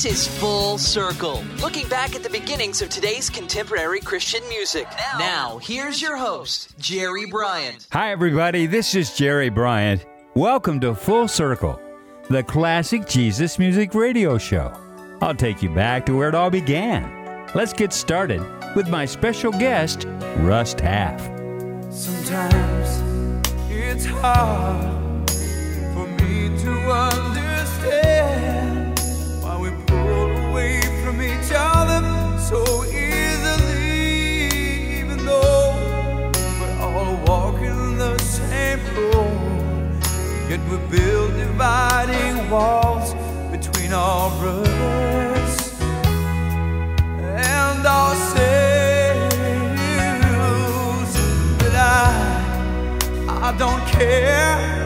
This is Full Circle, looking back at the beginnings of today's contemporary Christian music. Now, here's your host, Jerry Bryant. Hi, everybody. This is Jerry Bryant. Welcome to Full Circle, the classic Jesus music radio show. I'll take you back to where it all began. Let's get started with my special guest, Russ Taff. Sometimes it's hard so easily, even though we're all walking the same. Yet we build dividing walls between our brothers and our selves. But I, I don't care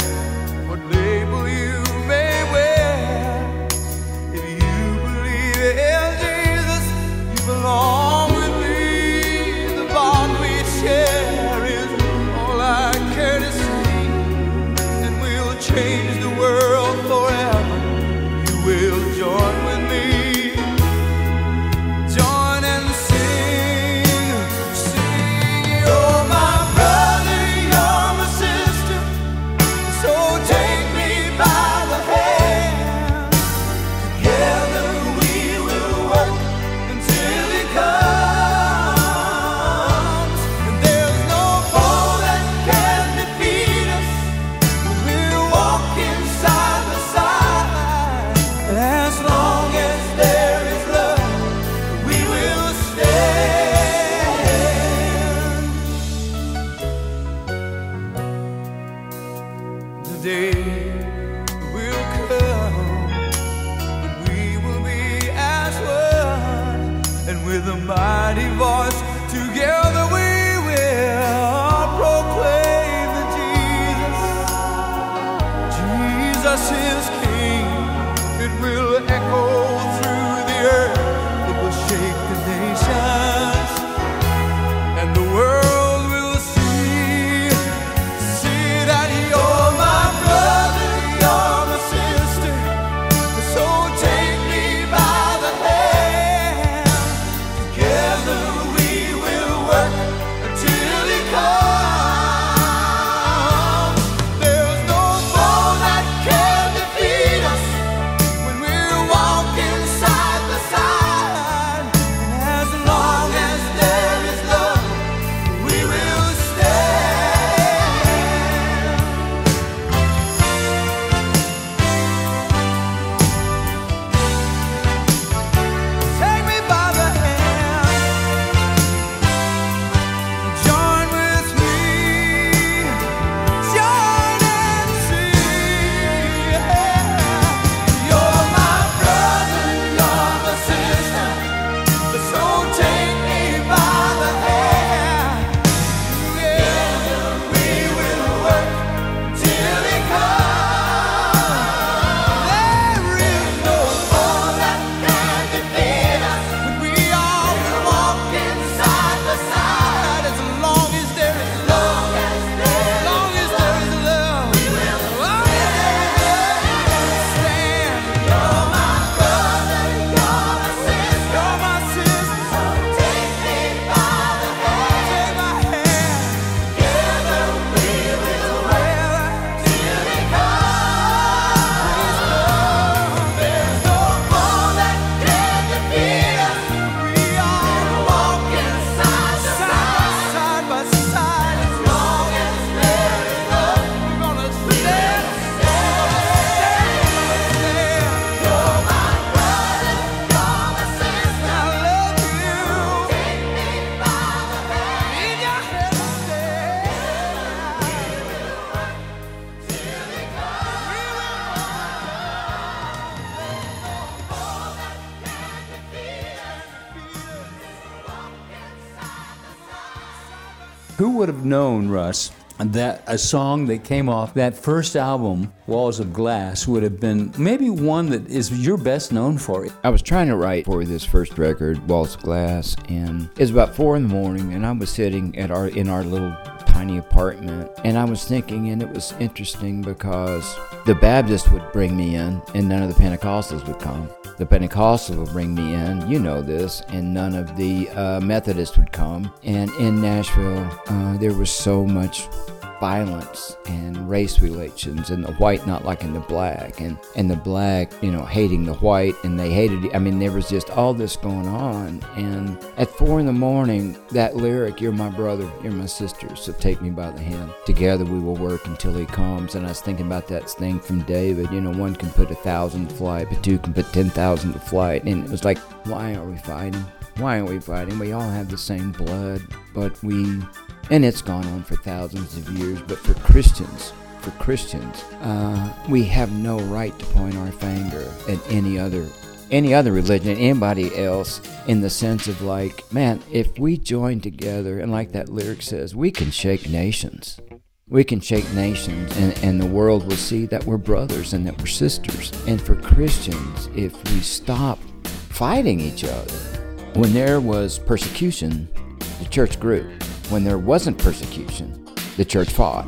known, Russ, that a song that came off that first album, Walls of Glass, would have been maybe one that is you're best known for? I was trying to write for this first record, Walls of Glass, and it was about four in the morning, and I was sitting at our in our little tiny apartment, and I was thinking, and it was interesting because the Baptists would bring me in, and none of the Pentecostals would come. The Pentecostals would bring me in, you know this, and none of the uh, Methodists would come. And in Nashville, uh, there was so much violence and race relations and the white not liking the black and, and the black, you know, hating the white and they hated I mean there was just all this going on and at four in the morning that lyric, You're my brother, you're my sister, so take me by the hand. Together we will work until he comes and I was thinking about that thing from David, you know, one can put a thousand to flight, but two can put ten thousand to flight and it was like, why are we fighting? Why aren't we fighting? We all have the same blood, but we and it's gone on for thousands of years. But for Christians, for Christians, uh, we have no right to point our finger at any other any other religion, anybody else, in the sense of like, man, if we join together, and like that lyric says, we can shake nations. We can shake nations, and, and the world will see that we're brothers and that we're sisters. And for Christians, if we stop fighting each other, when there was persecution, the church grew when there wasn't persecution, the church fought.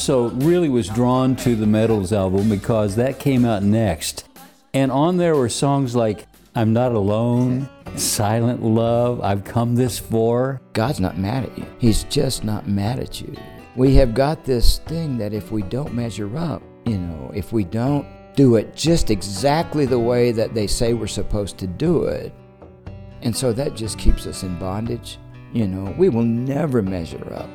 Also really was drawn to the Medals album because that came out next. And on there were songs like I'm Not Alone, Silent Love, I've Come This Far. God's not mad at you. He's just not mad at you. We have got this thing that if we don't measure up, you know, if we don't do it just exactly the way that they say we're supposed to do it, and so that just keeps us in bondage. You know, we will never measure up.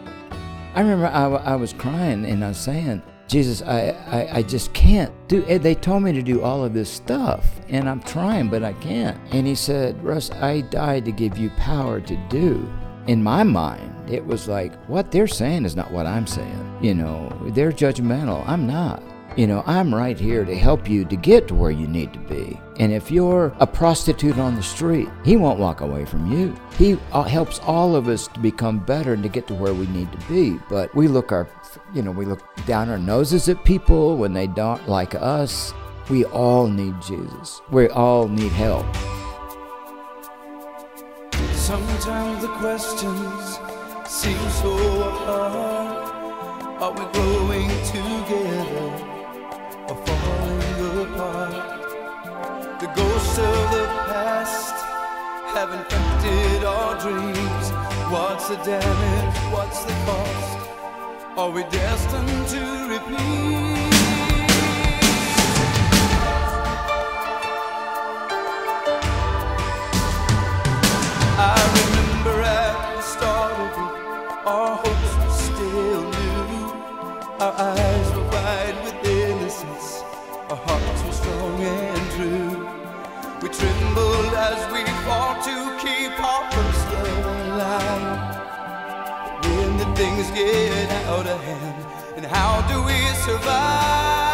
I remember I, I was crying and I was saying, Jesus, I, I, I just can't do it. They told me to do all of this stuff, and I'm trying, but I can't. And he said, Russ, I died to give you power to do. In my mind, it was like, what they're saying is not what I'm saying. You know, they're judgmental. I'm not. You know, I'm right here to help you to get to where you need to be. And if you're a prostitute on the street, he won't walk away from you. He uh, helps all of us to become better and to get to where we need to be. But we look our, you know, we look down our noses at people when they don't like us. We all need Jesus. We all need help. Sometimes the questions seem so hard. Are we growing together? Dreams. What's the damage? What's the cost? Are we destined to repeat? I remember at the start of it, our hopes were still new. Our as we fought to keep our first love alive. When the things get out of hand, and how do we survive?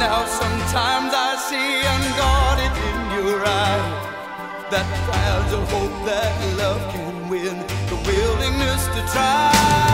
Now, sometimes I see unguarded in your eye that fragile hope that love can win, the willingness to try.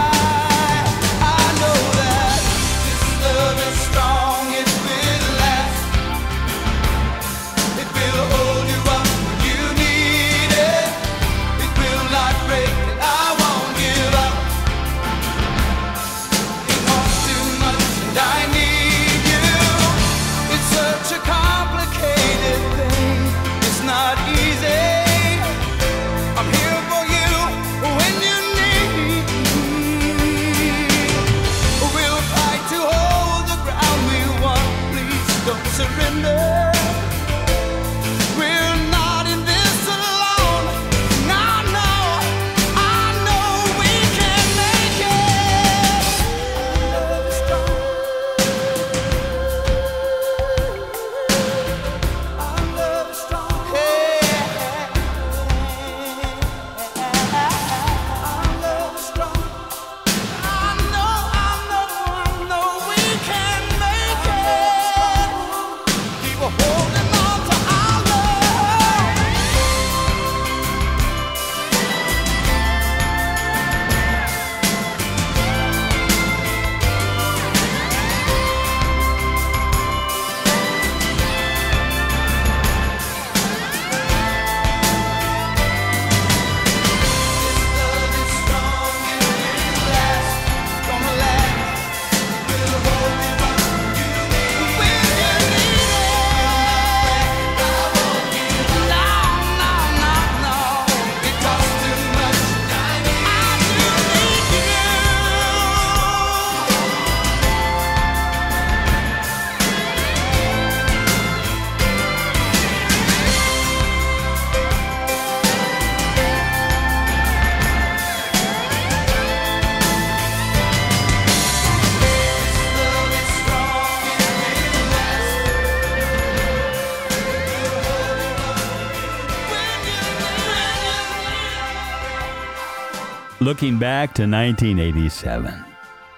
Looking back to 1987.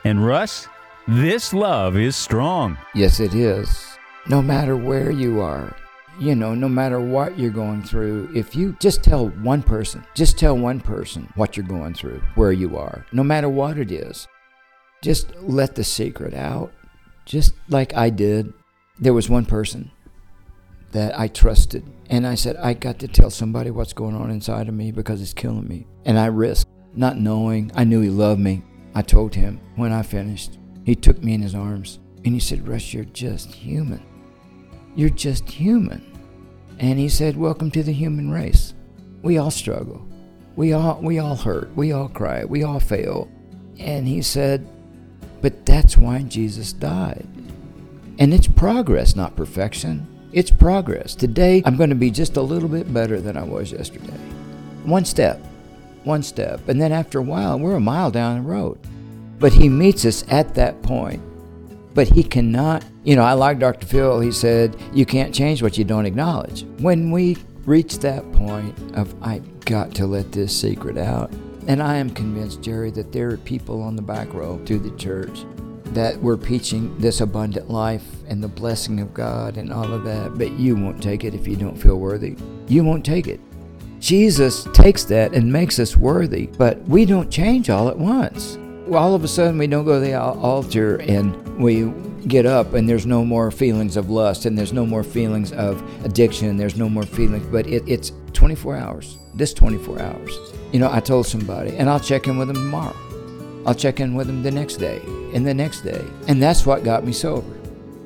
And Russ, this love is strong. Yes, it is. No matter where you are, you know, no matter what you're going through, if you just tell one person, just tell one person what you're going through, where you are, no matter what it is, just let the secret out. Just like I did. There was one person that I trusted, and I said, I got to tell somebody what's going on inside of me because it's killing me. And I risked not knowing. I knew he loved me. I told him when I finished. He took me in his arms and he said, Russ, you're just human. You're just human. And he said, Welcome to the human race. We all struggle. We all we all hurt. We all cry. We all fail. And he said, But that's why Jesus died. And it's progress, not perfection. It's progress. Today I'm going to be just a little bit better than I was yesterday. One step. One step. And then after a while, we're a mile down the road. But he meets us at that point. But he cannot, you know, I like Dr. Phil. He said, you can't change what you don't acknowledge. When we reach that point of, I got to let this secret out, and I am convinced, Jerry, that there are people on the back row through the church that we're preaching this abundant life and the blessing of God and all of that, but you won't take it if you don't feel worthy. You won't take it. Jesus takes that and makes us worthy, but we don't change all at once. All of a sudden we don't go to the altar and we get up and there's no more feelings of lust and there's no more feelings of addiction there's no more feelings but it, it's 24 hours this 24 hours. You know i told somebody and i'll check in with them tomorrow. I'll check in with them the next day and the next day. And that's what got me sober.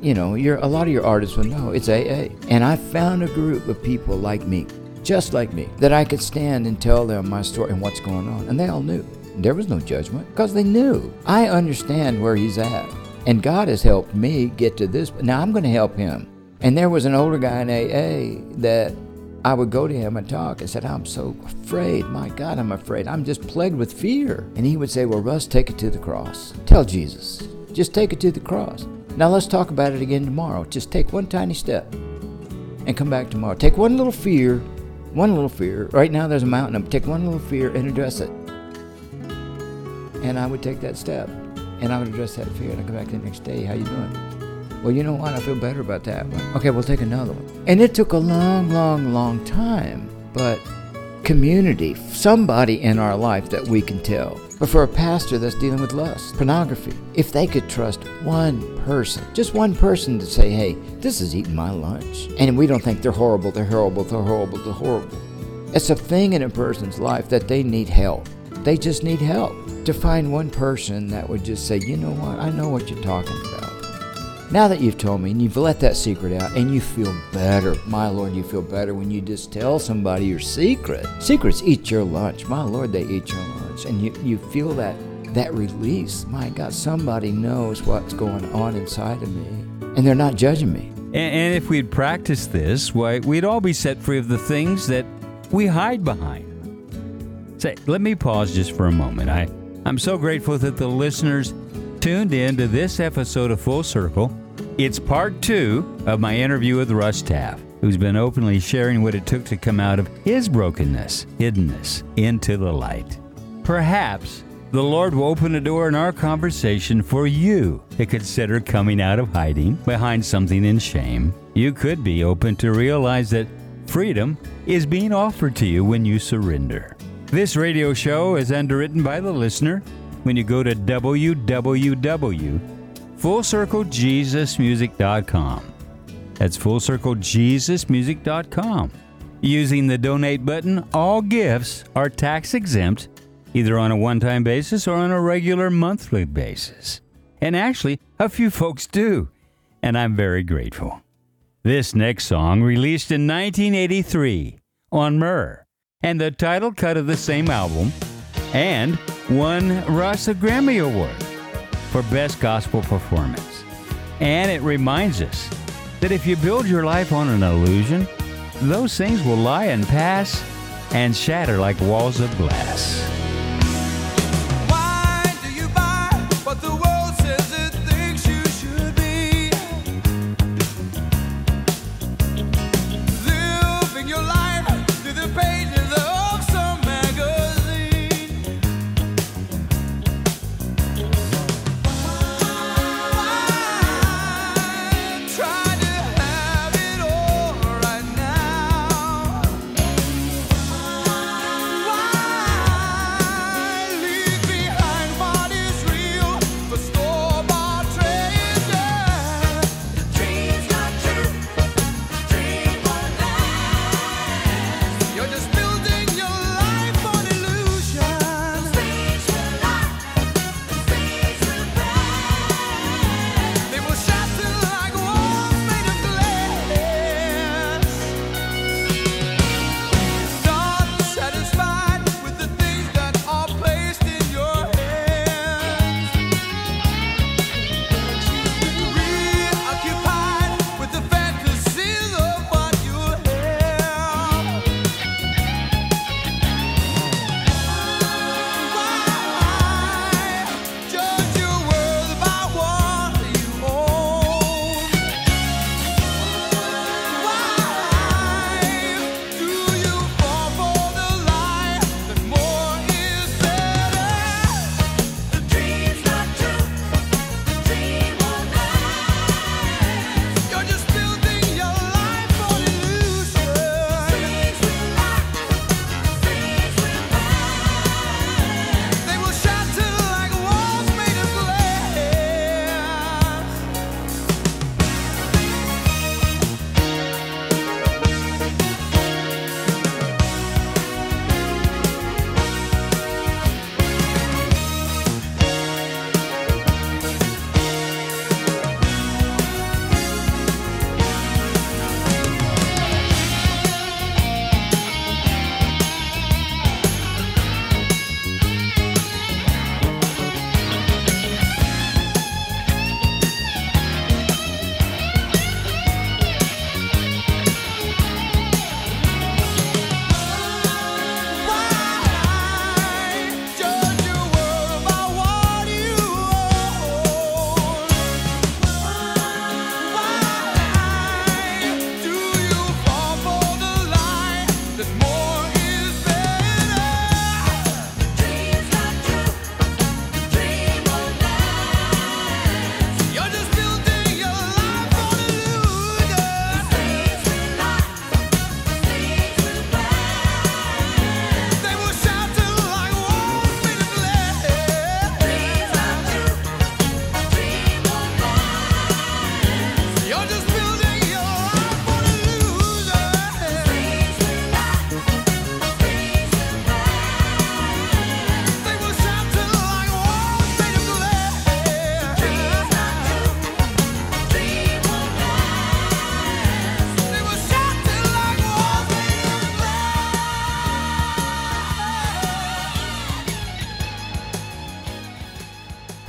You know you're a lot of your artists will know it's aa and i found a group of people like me just like me that i could stand and tell them my story and what's going on and they all knew there was no judgment because they knew. I understand where he's at. And God has helped me get to this. Now I'm going to help him. And there was an older guy in AA that I would go to him and talk and said, I'm so afraid. My God, I'm afraid. I'm just plagued with fear. And he would say, Well, Russ, take it to the cross. Tell Jesus. Just take it to the cross. Now let's talk about it again tomorrow. Just take one tiny step and come back tomorrow. Take one little fear, one little fear. Right now there's a mountain. Take one little fear and address it. And I would take that step. And I would address that fear. And I'd come back the next day. How you doing? Well, you know what? I feel better about that one. Okay, we'll take another one. And it took a long, long, long time. But community, somebody in our life that we can tell. But for a pastor that's dealing with lust, pornography, if they could trust one person, just one person to say, hey, this is eating my lunch. And we don't think they're horrible, they're horrible, they're horrible, they're horrible. It's a thing in a person's life that they need help. They just need help to find one person that would just say, you know what, I know what you're talking about. Now that you've told me and you've let that secret out and you feel better, my Lord, you feel better when you just tell somebody your secret. Secrets eat your lunch. My Lord, they eat your lunch. And you, you feel that that release. My God, somebody knows what's going on inside of me. And they're not judging me. And, and if we'd practice this, why we'd all be set free of the things that we hide behind. Say, let me pause just for a moment. I I'm so grateful that the listeners tuned in to this episode of Full Circle. It's part two of my interview with Russ Taff, who's been openly sharing what it took to come out of his brokenness, hiddenness, into the light. Perhaps the Lord will open a door in our conversation for you to consider coming out of hiding behind something in shame. You could be open to realize that freedom is being offered to you when you surrender. This radio show is underwritten by the listener when you go to www.fullcirclejesusmusic.com. That's fullcirclejesusmusic.com. Using the donate button, all gifts are tax exempt, either on a one time basis or on a regular monthly basis. And actually, a few folks do, and I'm very grateful. This next song, released in 1983 on Myrrh, and the title cut of the same album, and won Russ a Grammy Award for Best Gospel Performance. And it reminds us that if you build your life on an illusion, those things will lie and pass and shatter like walls of glass.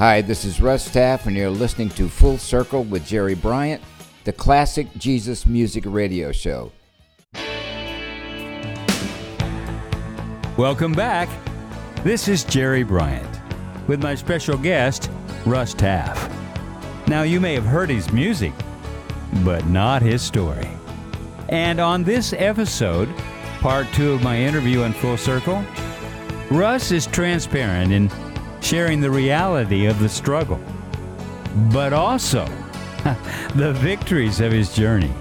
Hi, this is Russ Taff, and you're listening to Full Circle with Jerry Bryant, the classic Jesus Music Radio Show. Welcome back. This is Jerry Bryant with my special guest, Russ Taff. Now, you may have heard his music, but not his story. And on this episode, part two of my interview in Full Circle, Russ is transparent in sharing the reality of the struggle, but also the victories of his journey.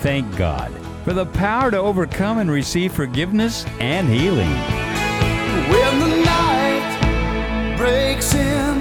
Thank God for the power to overcome and receive forgiveness and healing. When the night breaks in,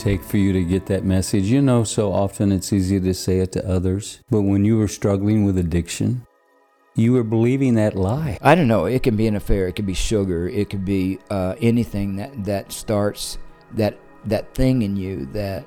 take for you to get that message? You know, so often it's easy to say it to others, but when you were struggling with addiction, you were believing that lie. I don't know. It can be an affair. It could be sugar. It could be uh, anything that that starts that that thing in you that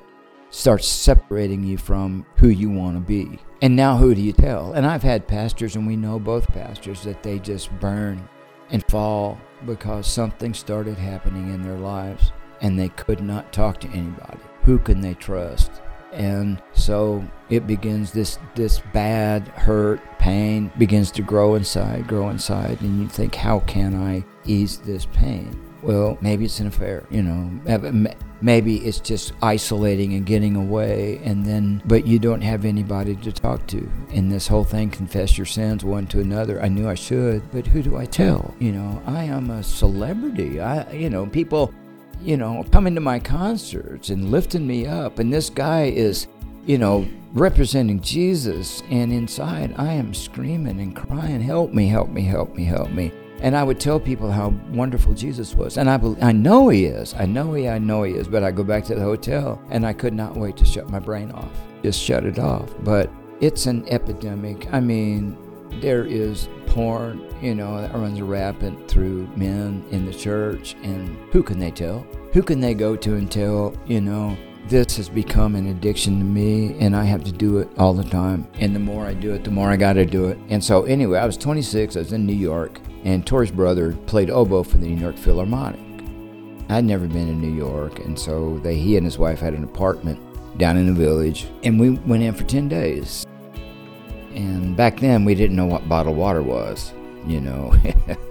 starts separating you from who you want to be. And now, who do you tell? And I've had pastors, and we know both pastors that they just burn and fall because something started happening in their lives, and they could not talk to anybody. Who can they trust? and so it begins this this bad hurt pain begins to grow inside grow inside and you think how can i ease this pain? Well maybe it's an affair you know maybe it's just isolating and getting away and then but you don't have anybody to talk to. In this whole thing confess your sins one to another. I knew i should but who do i tell? You know i am a celebrity. I you know people you know, coming to my concerts and lifting me up. And this guy is, you know, representing Jesus. And inside, I am screaming and crying, Help me, help me, help me, help me. And I would tell people how wonderful Jesus was. And I, I know he is. I know he, I know he is. But I go back to the hotel and I could not wait to shut my brain off. Just shut it off. But it's an epidemic. I mean, there is porn, you know, that runs rampant through men in the church, and who can they tell? Who can they go to and tell, you know, this has become an addiction to me and I have to do it all the time. And the more I do it, the more I got to do it. And so, anyway, I was 26, I was in New York, and Tori's brother played oboe for the New York Philharmonic. I'd never been in New York, and so they, he and his wife had an apartment down in the village, and we went in for 10 days. And back then, we didn't know what bottled water was, you know.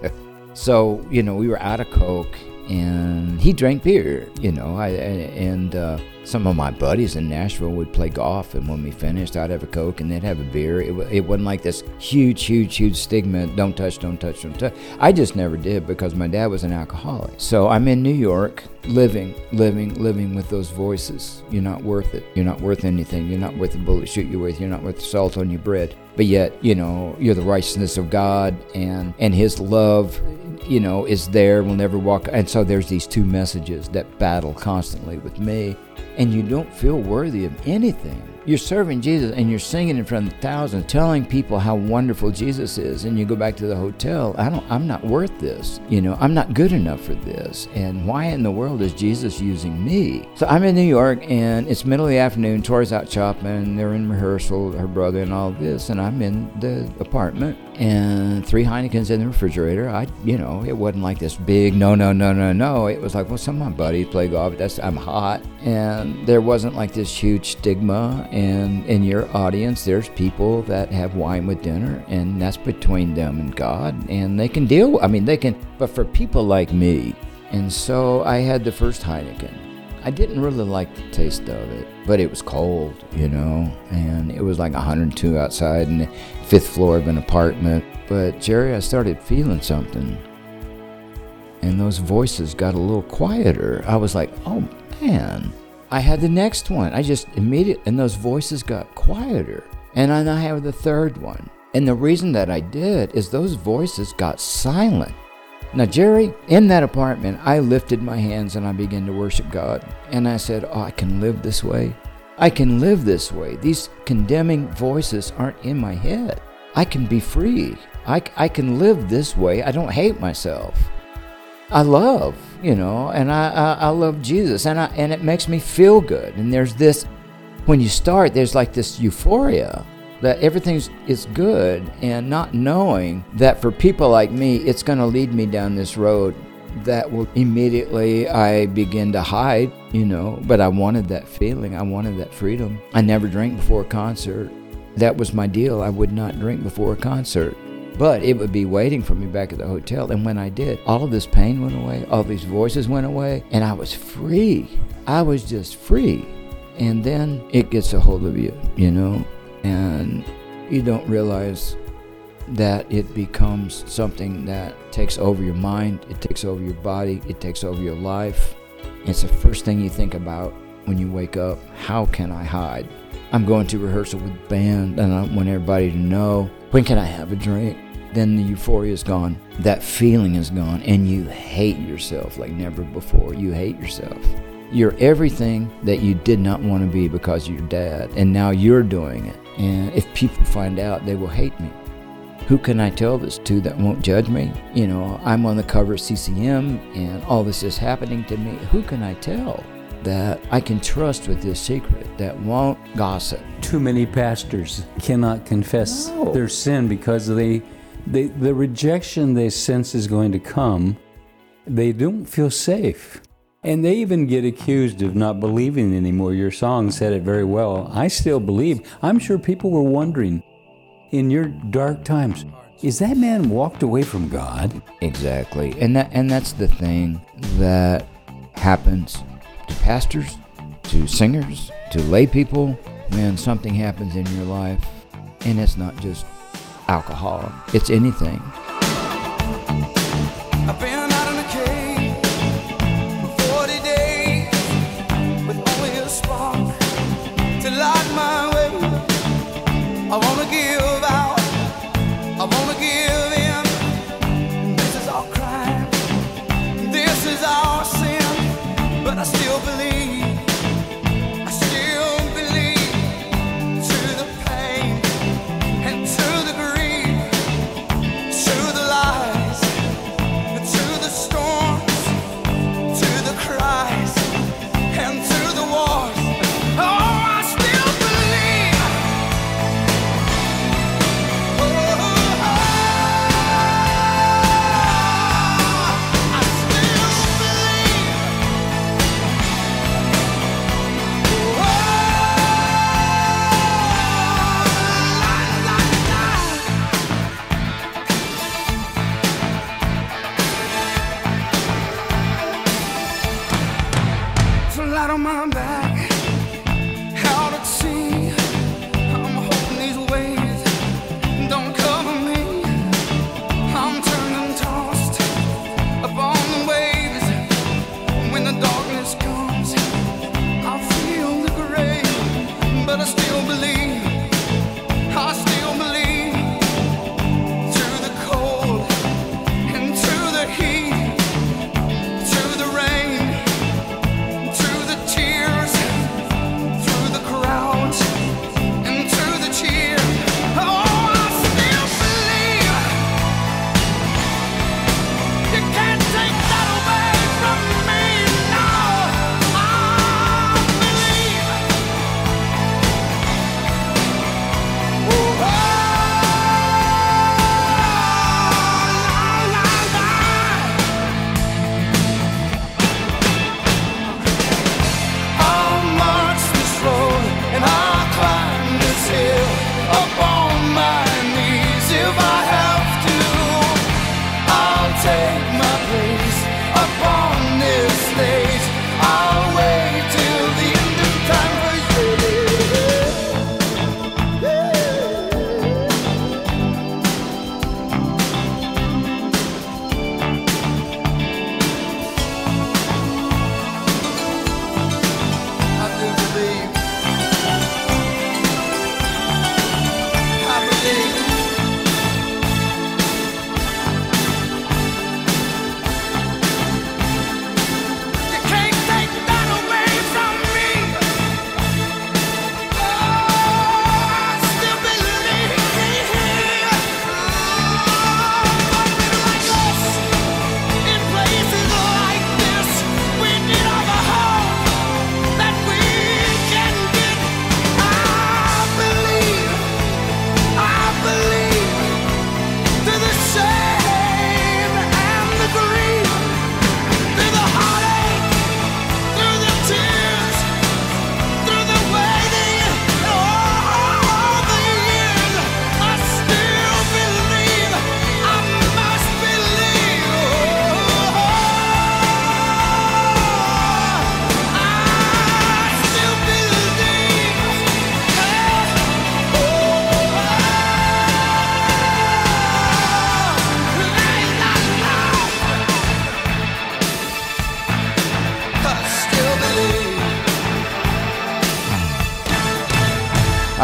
so, you know, we were out of Coke and he drank beer, you know. I, and uh, some of my buddies in Nashville would play golf, and when we finished, I'd have a Coke and they'd have a beer. It, it wasn't like this huge, huge, huge stigma don't touch, don't touch, don't touch. I just never did because my dad was an alcoholic. So I'm in New York, living, living, living with those voices. You're not worth it. You're not worth anything. You're not worth the bullet shoot you with. You're not worth the salt on your bread. But yet, you know, you're the righteousness of God and, and His love you know, is there, will never walk. And so there's these two messages that battle constantly with me. And you don't feel worthy of anything. You're serving Jesus and you're singing in front of thousands, telling people how wonderful Jesus is. And you go back to the hotel, I don't, I'm not worth this. You know, I'm not good enough for this. And why in the world is Jesus using me? So I'm in New York and it's middle of the afternoon. Tori's out shopping. They're in rehearsal, her brother and all this. And I'm in the apartment and three Heinekens in the refrigerator. I, you know, it wasn't like this big no, no, no, no, no. It was like, well, some of my buddies play golf. That's I'm hot, and there wasn't like this huge stigma. And in your audience, there's people that have wine with dinner, and that's between them and God, and they can deal. I mean, they can. But for people like me, and so I had the first Heineken I didn't really like the taste of it, but it was cold, you know, and it was like 102 outside in the fifth floor of an apartment. But Jerry, I started feeling something. And those voices got a little quieter. I was like, oh man. I had the next one. I just immediately, and those voices got quieter. And then I have the third one. And the reason that I did is those voices got silent. Now, Jerry, in that apartment, I lifted my hands and I began to worship God. And I said, Oh, I can live this way. I can live this way. These condemning voices aren't in my head. I can be free. I, I can live this way. I don't hate myself. I love, you know, and I, I, I love Jesus, and, I, and it makes me feel good. And there's this, when you start, there's like this euphoria that everything is good and not knowing that for people like me, it's going to lead me down this road that will immediately I begin to hide, you know, but I wanted that feeling. I wanted that freedom. I never drank before a concert. That was my deal. I would not drink before a concert. But it would be waiting for me back at the hotel. And when I did, all of this pain went away, all these voices went away, and I was free. I was just free. And then it gets a hold of you, you know? and you don't realize that it becomes something that takes over your mind, it takes over your body, it takes over your life. It's the first thing you think about when you wake up. How can I hide? I'm going to rehearsal with band and I want everybody to know when can I have a drink? Then the euphoria is gone. That feeling is gone and you hate yourself like never before. You hate yourself You're everything that you did not want to be because of your dad, and now you're doing it. And if people find out, they will hate me. Who can I tell this to that won't judge me? You know, I'm on the cover of CCM and all this is happening to me. Who can I tell that I can trust with this secret that won't gossip? Too many pastors cannot confess No. their sin because they, they, the rejection they sense is going to come, they don't feel safe. And they even get accused of not believing anymore. Your song said it very well. I still believe. I'm sure people were wondering in your dark times, is that man walked away from God? Exactly. And that and that's the thing that happens to pastors, to singers, to lay people when something happens in your life and it's not just alcohol. It's anything.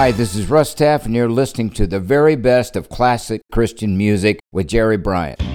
Hi, this is Russ Taff, and you're listening to the very best of classic Christian music with Jerry Bryant.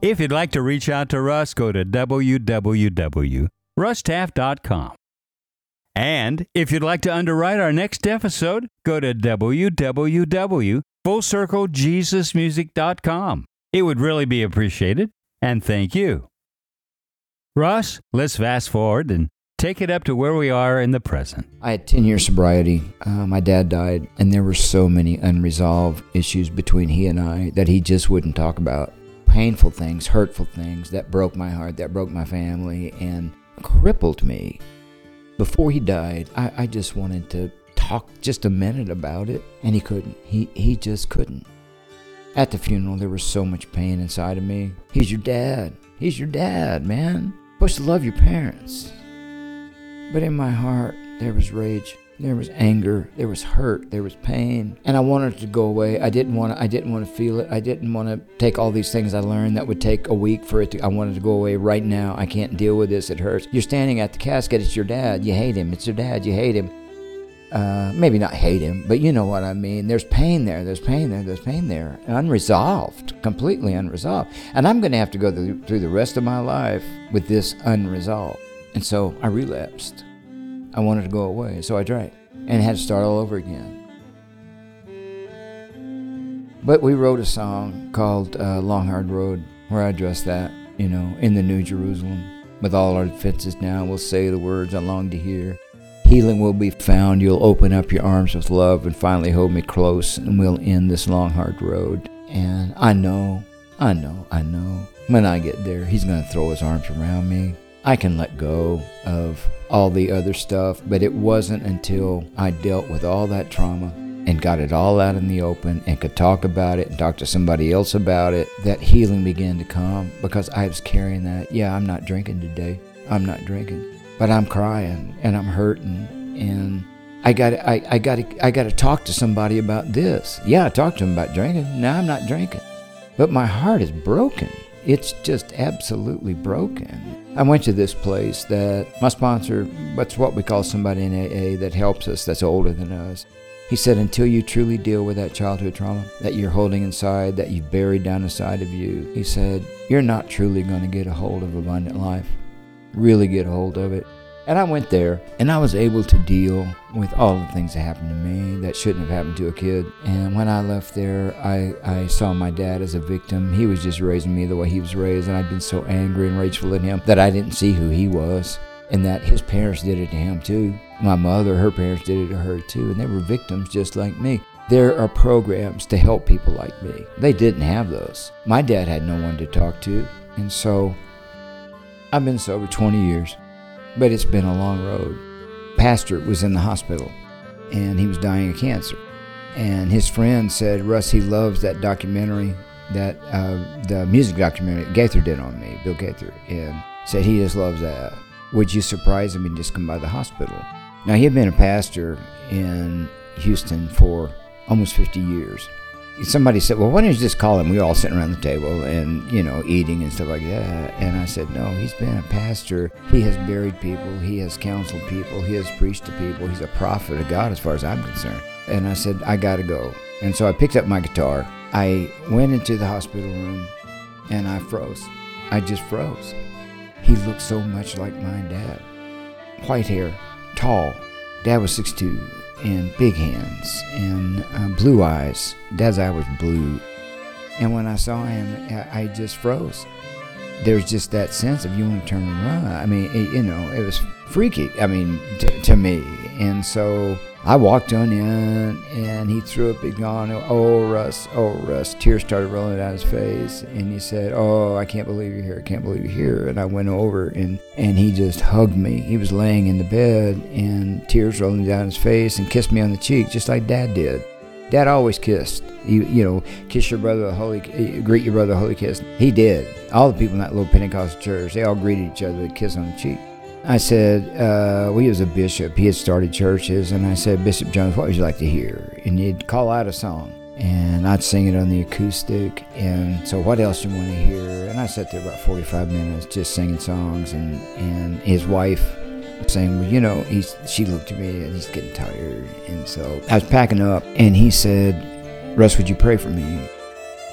If you'd like to reach out to Russ, go to www.russtaff.com. And if you'd like to underwrite our next episode, go to www.fullcirclejesusmusic.com. It would really be appreciated, and thank you. Russ, let's fast forward and take it up to where we are in the present. I had 10 years sobriety. Uh, my dad died, and there were so many unresolved issues between he and I that he just wouldn't talk about. Painful things, hurtful things that broke my heart, that broke my family, and crippled me. Before he died, I, I just wanted to talk just a minute about it, and he couldn't. He, he just couldn't. At the funeral, there was so much pain inside of me. He's your dad. He's your dad, man. Supposed to love your parents. But in my heart, there was rage. There was anger, there was hurt, there was pain, and I wanted it to go away. I didn't want to, I didn't want to feel it. I didn't want to take all these things I learned that would take a week for it to I wanted to go away right now. I can't deal with this. It hurts. You're standing at the casket, it's your dad. You hate him. It's your dad. You hate him. Uh, maybe not hate him, but you know what I mean. There's pain there. There's pain there. There's pain there. Unresolved, completely unresolved. And I'm going to have to go through, through the rest of my life with this unresolved. And so I relapsed. I wanted to go away, so I drank and had to start all over again. But we wrote a song called uh, Long Hard Road where I addressed that, you know, in the New Jerusalem. With all our defenses down, we'll say the words I long to hear. Healing will be found. You'll open up your arms with love and finally hold me close, and we'll end this long, hard road. And I know, I know, I know, when I get there, he's going to throw his arms around me. I can let go of all the other stuff, but it wasn't until I dealt with all that trauma and got it all out in the open and could talk about it and talk to somebody else about it that healing began to come because I was carrying that. Yeah, I'm not drinking today. I'm not drinking, but I'm crying and I'm hurting and I got I, I got I got to talk to somebody about this. Yeah, I talked to him about drinking. Now I'm not drinking, but my heart is broken. It's just absolutely broken. I went to this place that my sponsor, what's what we call somebody in AA that helps us that's older than us. He said, until you truly deal with that childhood trauma that you're holding inside, that you've buried down inside of you, he said, you're not truly going to get a hold of abundant life. Really get a hold of it. And I went there and I was able to deal with all the things that happened to me that shouldn't have happened to a kid. And when I left there, I, I saw my dad as a victim. He was just raising me the way he was raised, and I'd been so angry and rageful at him that I didn't see who he was and that his parents did it to him too. My mother, her parents did it to her too, and they were victims just like me. There are programs to help people like me. They didn't have those. My dad had no one to talk to, and so I've been sober 20 years but it's been a long road. Pastor was in the hospital and he was dying of cancer. And his friend said, Russ, he loves that documentary, that uh, the music documentary Gaither did on me, Bill Gaither, and said he just loves that. Would you surprise him and just come by the hospital? Now, he had been a pastor in Houston for almost 50 years somebody said, "Well, why don't you just call him?" We were all sitting around the table and you know eating and stuff like that. And I said, "No, he's been a pastor. He has buried people. He has counseled people. He has preached to people. He's a prophet of God, as far as I'm concerned." And I said, "I got to go." And so I picked up my guitar. I went into the hospital room, and I froze. I just froze. He looked so much like my dad. White hair, tall. Dad was 6'2", and big hands and uh, blue eyes. Dad's eye was blue. And when I saw him, I, just froze. There's just that sense of you want to turn and run. I mean, it, you know, it was freaky. I mean, to, to me. And so I walked on in, and he threw a big yawn. Oh, Russ, oh, Russ. Tears started rolling down his face, and he said, "Oh, I can't believe you're here. I can't believe you're here." And I went over, and and he just hugged me. He was laying in the bed, and tears rolling down his face, and kissed me on the cheek, just like Dad did. Dad always kissed. You you know, kiss your brother holy, eh, greet your brother a holy kiss. He did. All the people in that little Pentecostal church, they all greeted each other with a kiss on the cheek. I said, uh, well, he was a bishop. He had started churches, and I said, Bishop Jones, what would you like to hear? And he'd call out a song, and I'd sing it on the acoustic. And so, what else do you want to hear? And I sat there about 45 minutes just singing songs, and and his wife saying, well, you know, he's, she looked at me and he's getting tired. And so I was packing up and he said, Russ, would you pray for me?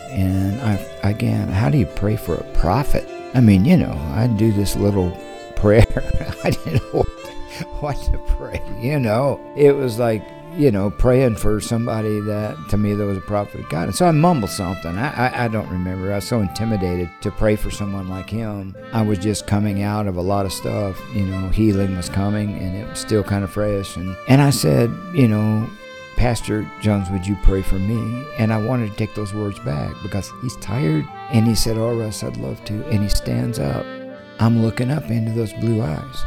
And I, again, how do you pray for a prophet? I mean, you know, I'd do this little prayer. I didn't know what to, pray, you know. It was like, you know, praying for somebody that to me that was a prophet of God. And so I mumbled something. I, I, I, don't remember. I was so intimidated to pray for someone like him. I was just coming out of a lot of stuff. You know, healing was coming and it was still kind of fresh. And, and I said, you know, Pastor Jones, would you pray for me? And I wanted to take those words back because he's tired. And he said, Oh, Russ, I'd love to. And he stands up. I'm looking up into those blue eyes,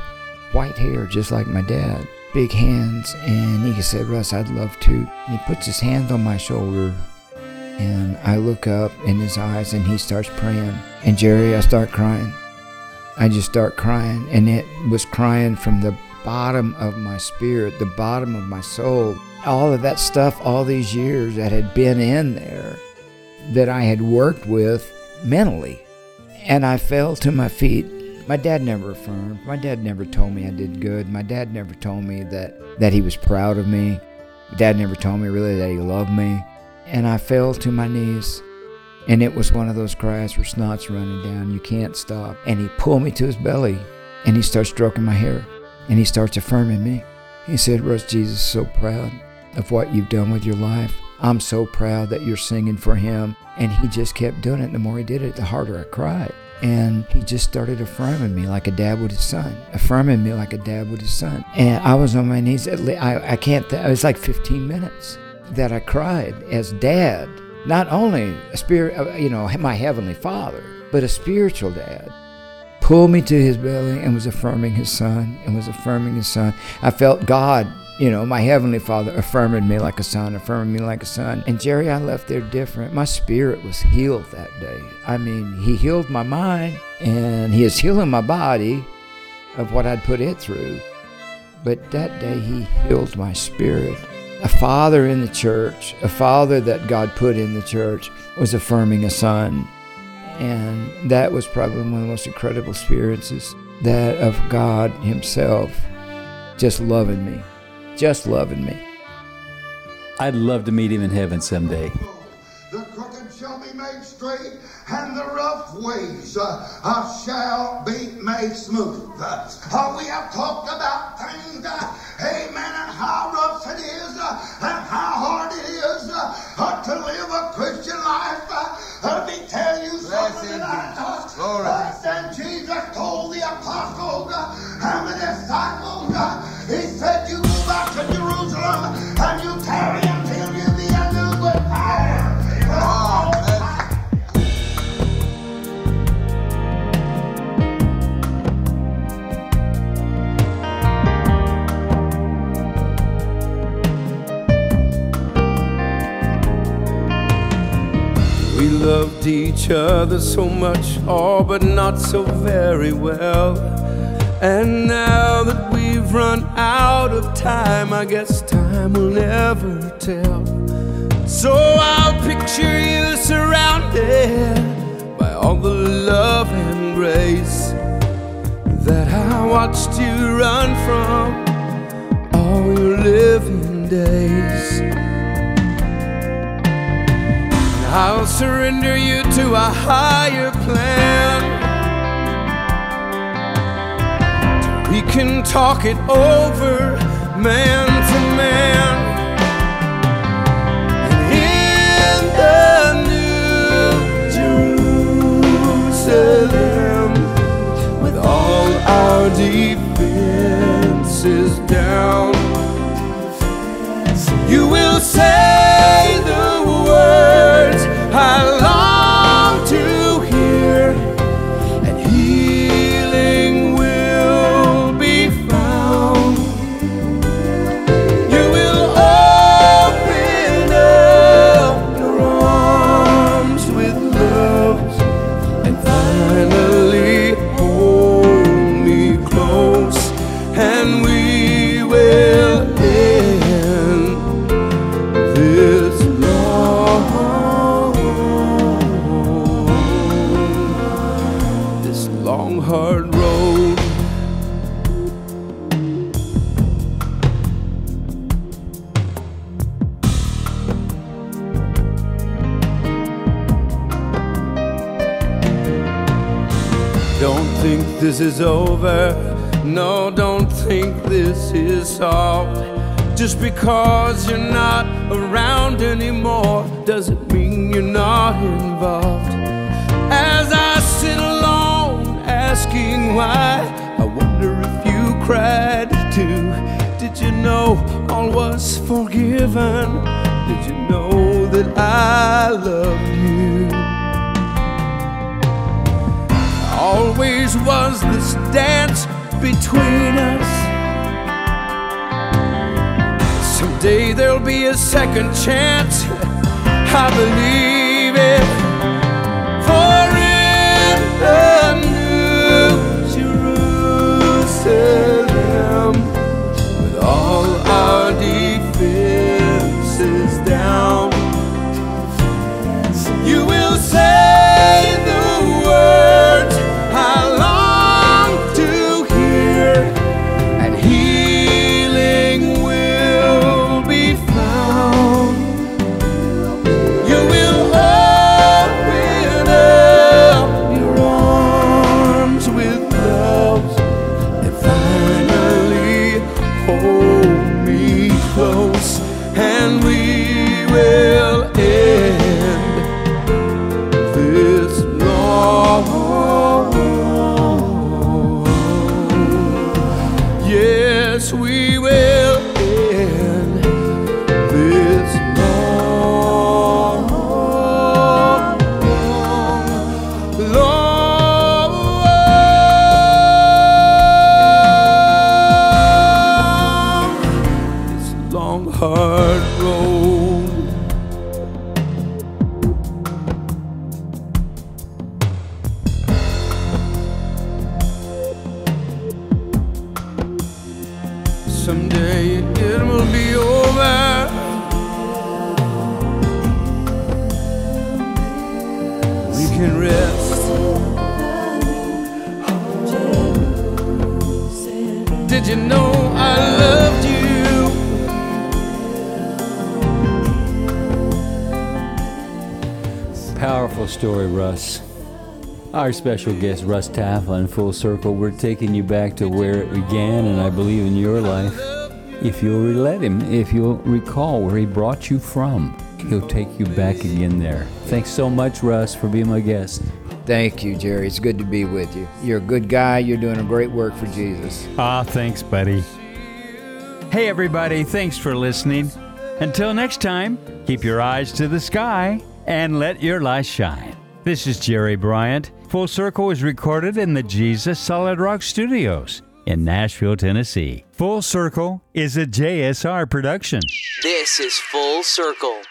white hair, just like my dad big hands, and he said, Russ, I'd love to. And he puts his hand on my shoulder, and I look up in his eyes, and he starts praying. And Jerry, I start crying. I just start crying, and it was crying from the bottom of my spirit, the bottom of my soul. All of that stuff, all these years that had been in there, that I had worked with mentally. And I fell to my feet my dad never affirmed. My dad never told me I did good. My dad never told me that, that he was proud of me. My dad never told me really that he loved me. And I fell to my knees. And it was one of those cries where snot's running down. You can't stop. And he pulled me to his belly and he starts stroking my hair and he starts affirming me. He said, Russ, Jesus is so proud of what you've done with your life. I'm so proud that you're singing for him. And he just kept doing it. And the more he did it, the harder I cried. And he just started affirming me like a dad would his son, affirming me like a dad would his son. And I was on my knees. I, I can't, th- it was like 15 minutes that I cried as dad, not only a spirit, uh, you know, my heavenly father, but a spiritual dad pulled me to his belly and was affirming his son and was affirming his son. I felt God you know, my Heavenly Father affirming me like a son, affirming me like a son. And Jerry, I left there different. My spirit was healed that day. I mean, He healed my mind and He is healing my body of what I'd put it through. But that day, He healed my spirit. A father in the church, a father that God put in the church, was affirming a son. And that was probably one of the most incredible experiences that of God Himself just loving me just loving me. I'd love to meet him in heaven someday. The crooked shall be made straight, and the rough ways uh, shall be made smooth. Uh, we have talked about things, uh, amen, and how rough it is, uh, and how hard it is uh, to live a Christian life. Uh, let me tell you something that I taught. Other so much, all but not so very well. And now that we've run out of time, I guess time will never tell. So I'll picture you surrounded by all the love and grace that I watched you run from all your living days. I'll surrender you to a higher plan. We can talk it over, man to man. And in the new Jerusalem, with all our defenses down, you will say the words. I long to hear, and healing will be found. You will open up your arms with love and finally hold me close, and we is over. No, don't think this is solved. Just because you're not around anymore doesn't mean you're not involved. As I sit alone asking why, I wonder if you cried too. Did you know all was forgiven? Did you know that I loved always was this dance between us. Someday there'll be a second chance. I believe it. Our special guest, Russ Tafflin, Full Circle, we're taking you back to where it began, and I believe in your life. If you'll let him, if you'll recall where he brought you from, he'll take you back again there. Thanks so much, Russ, for being my guest. Thank you, Jerry. It's good to be with you. You're a good guy. You're doing a great work for Jesus. Ah, thanks, buddy. Hey, everybody, thanks for listening. Until next time, keep your eyes to the sky and let your light shine. This is Jerry Bryant. Full Circle is recorded in the Jesus Solid Rock Studios in Nashville, Tennessee. Full Circle is a JSR production. This is Full Circle.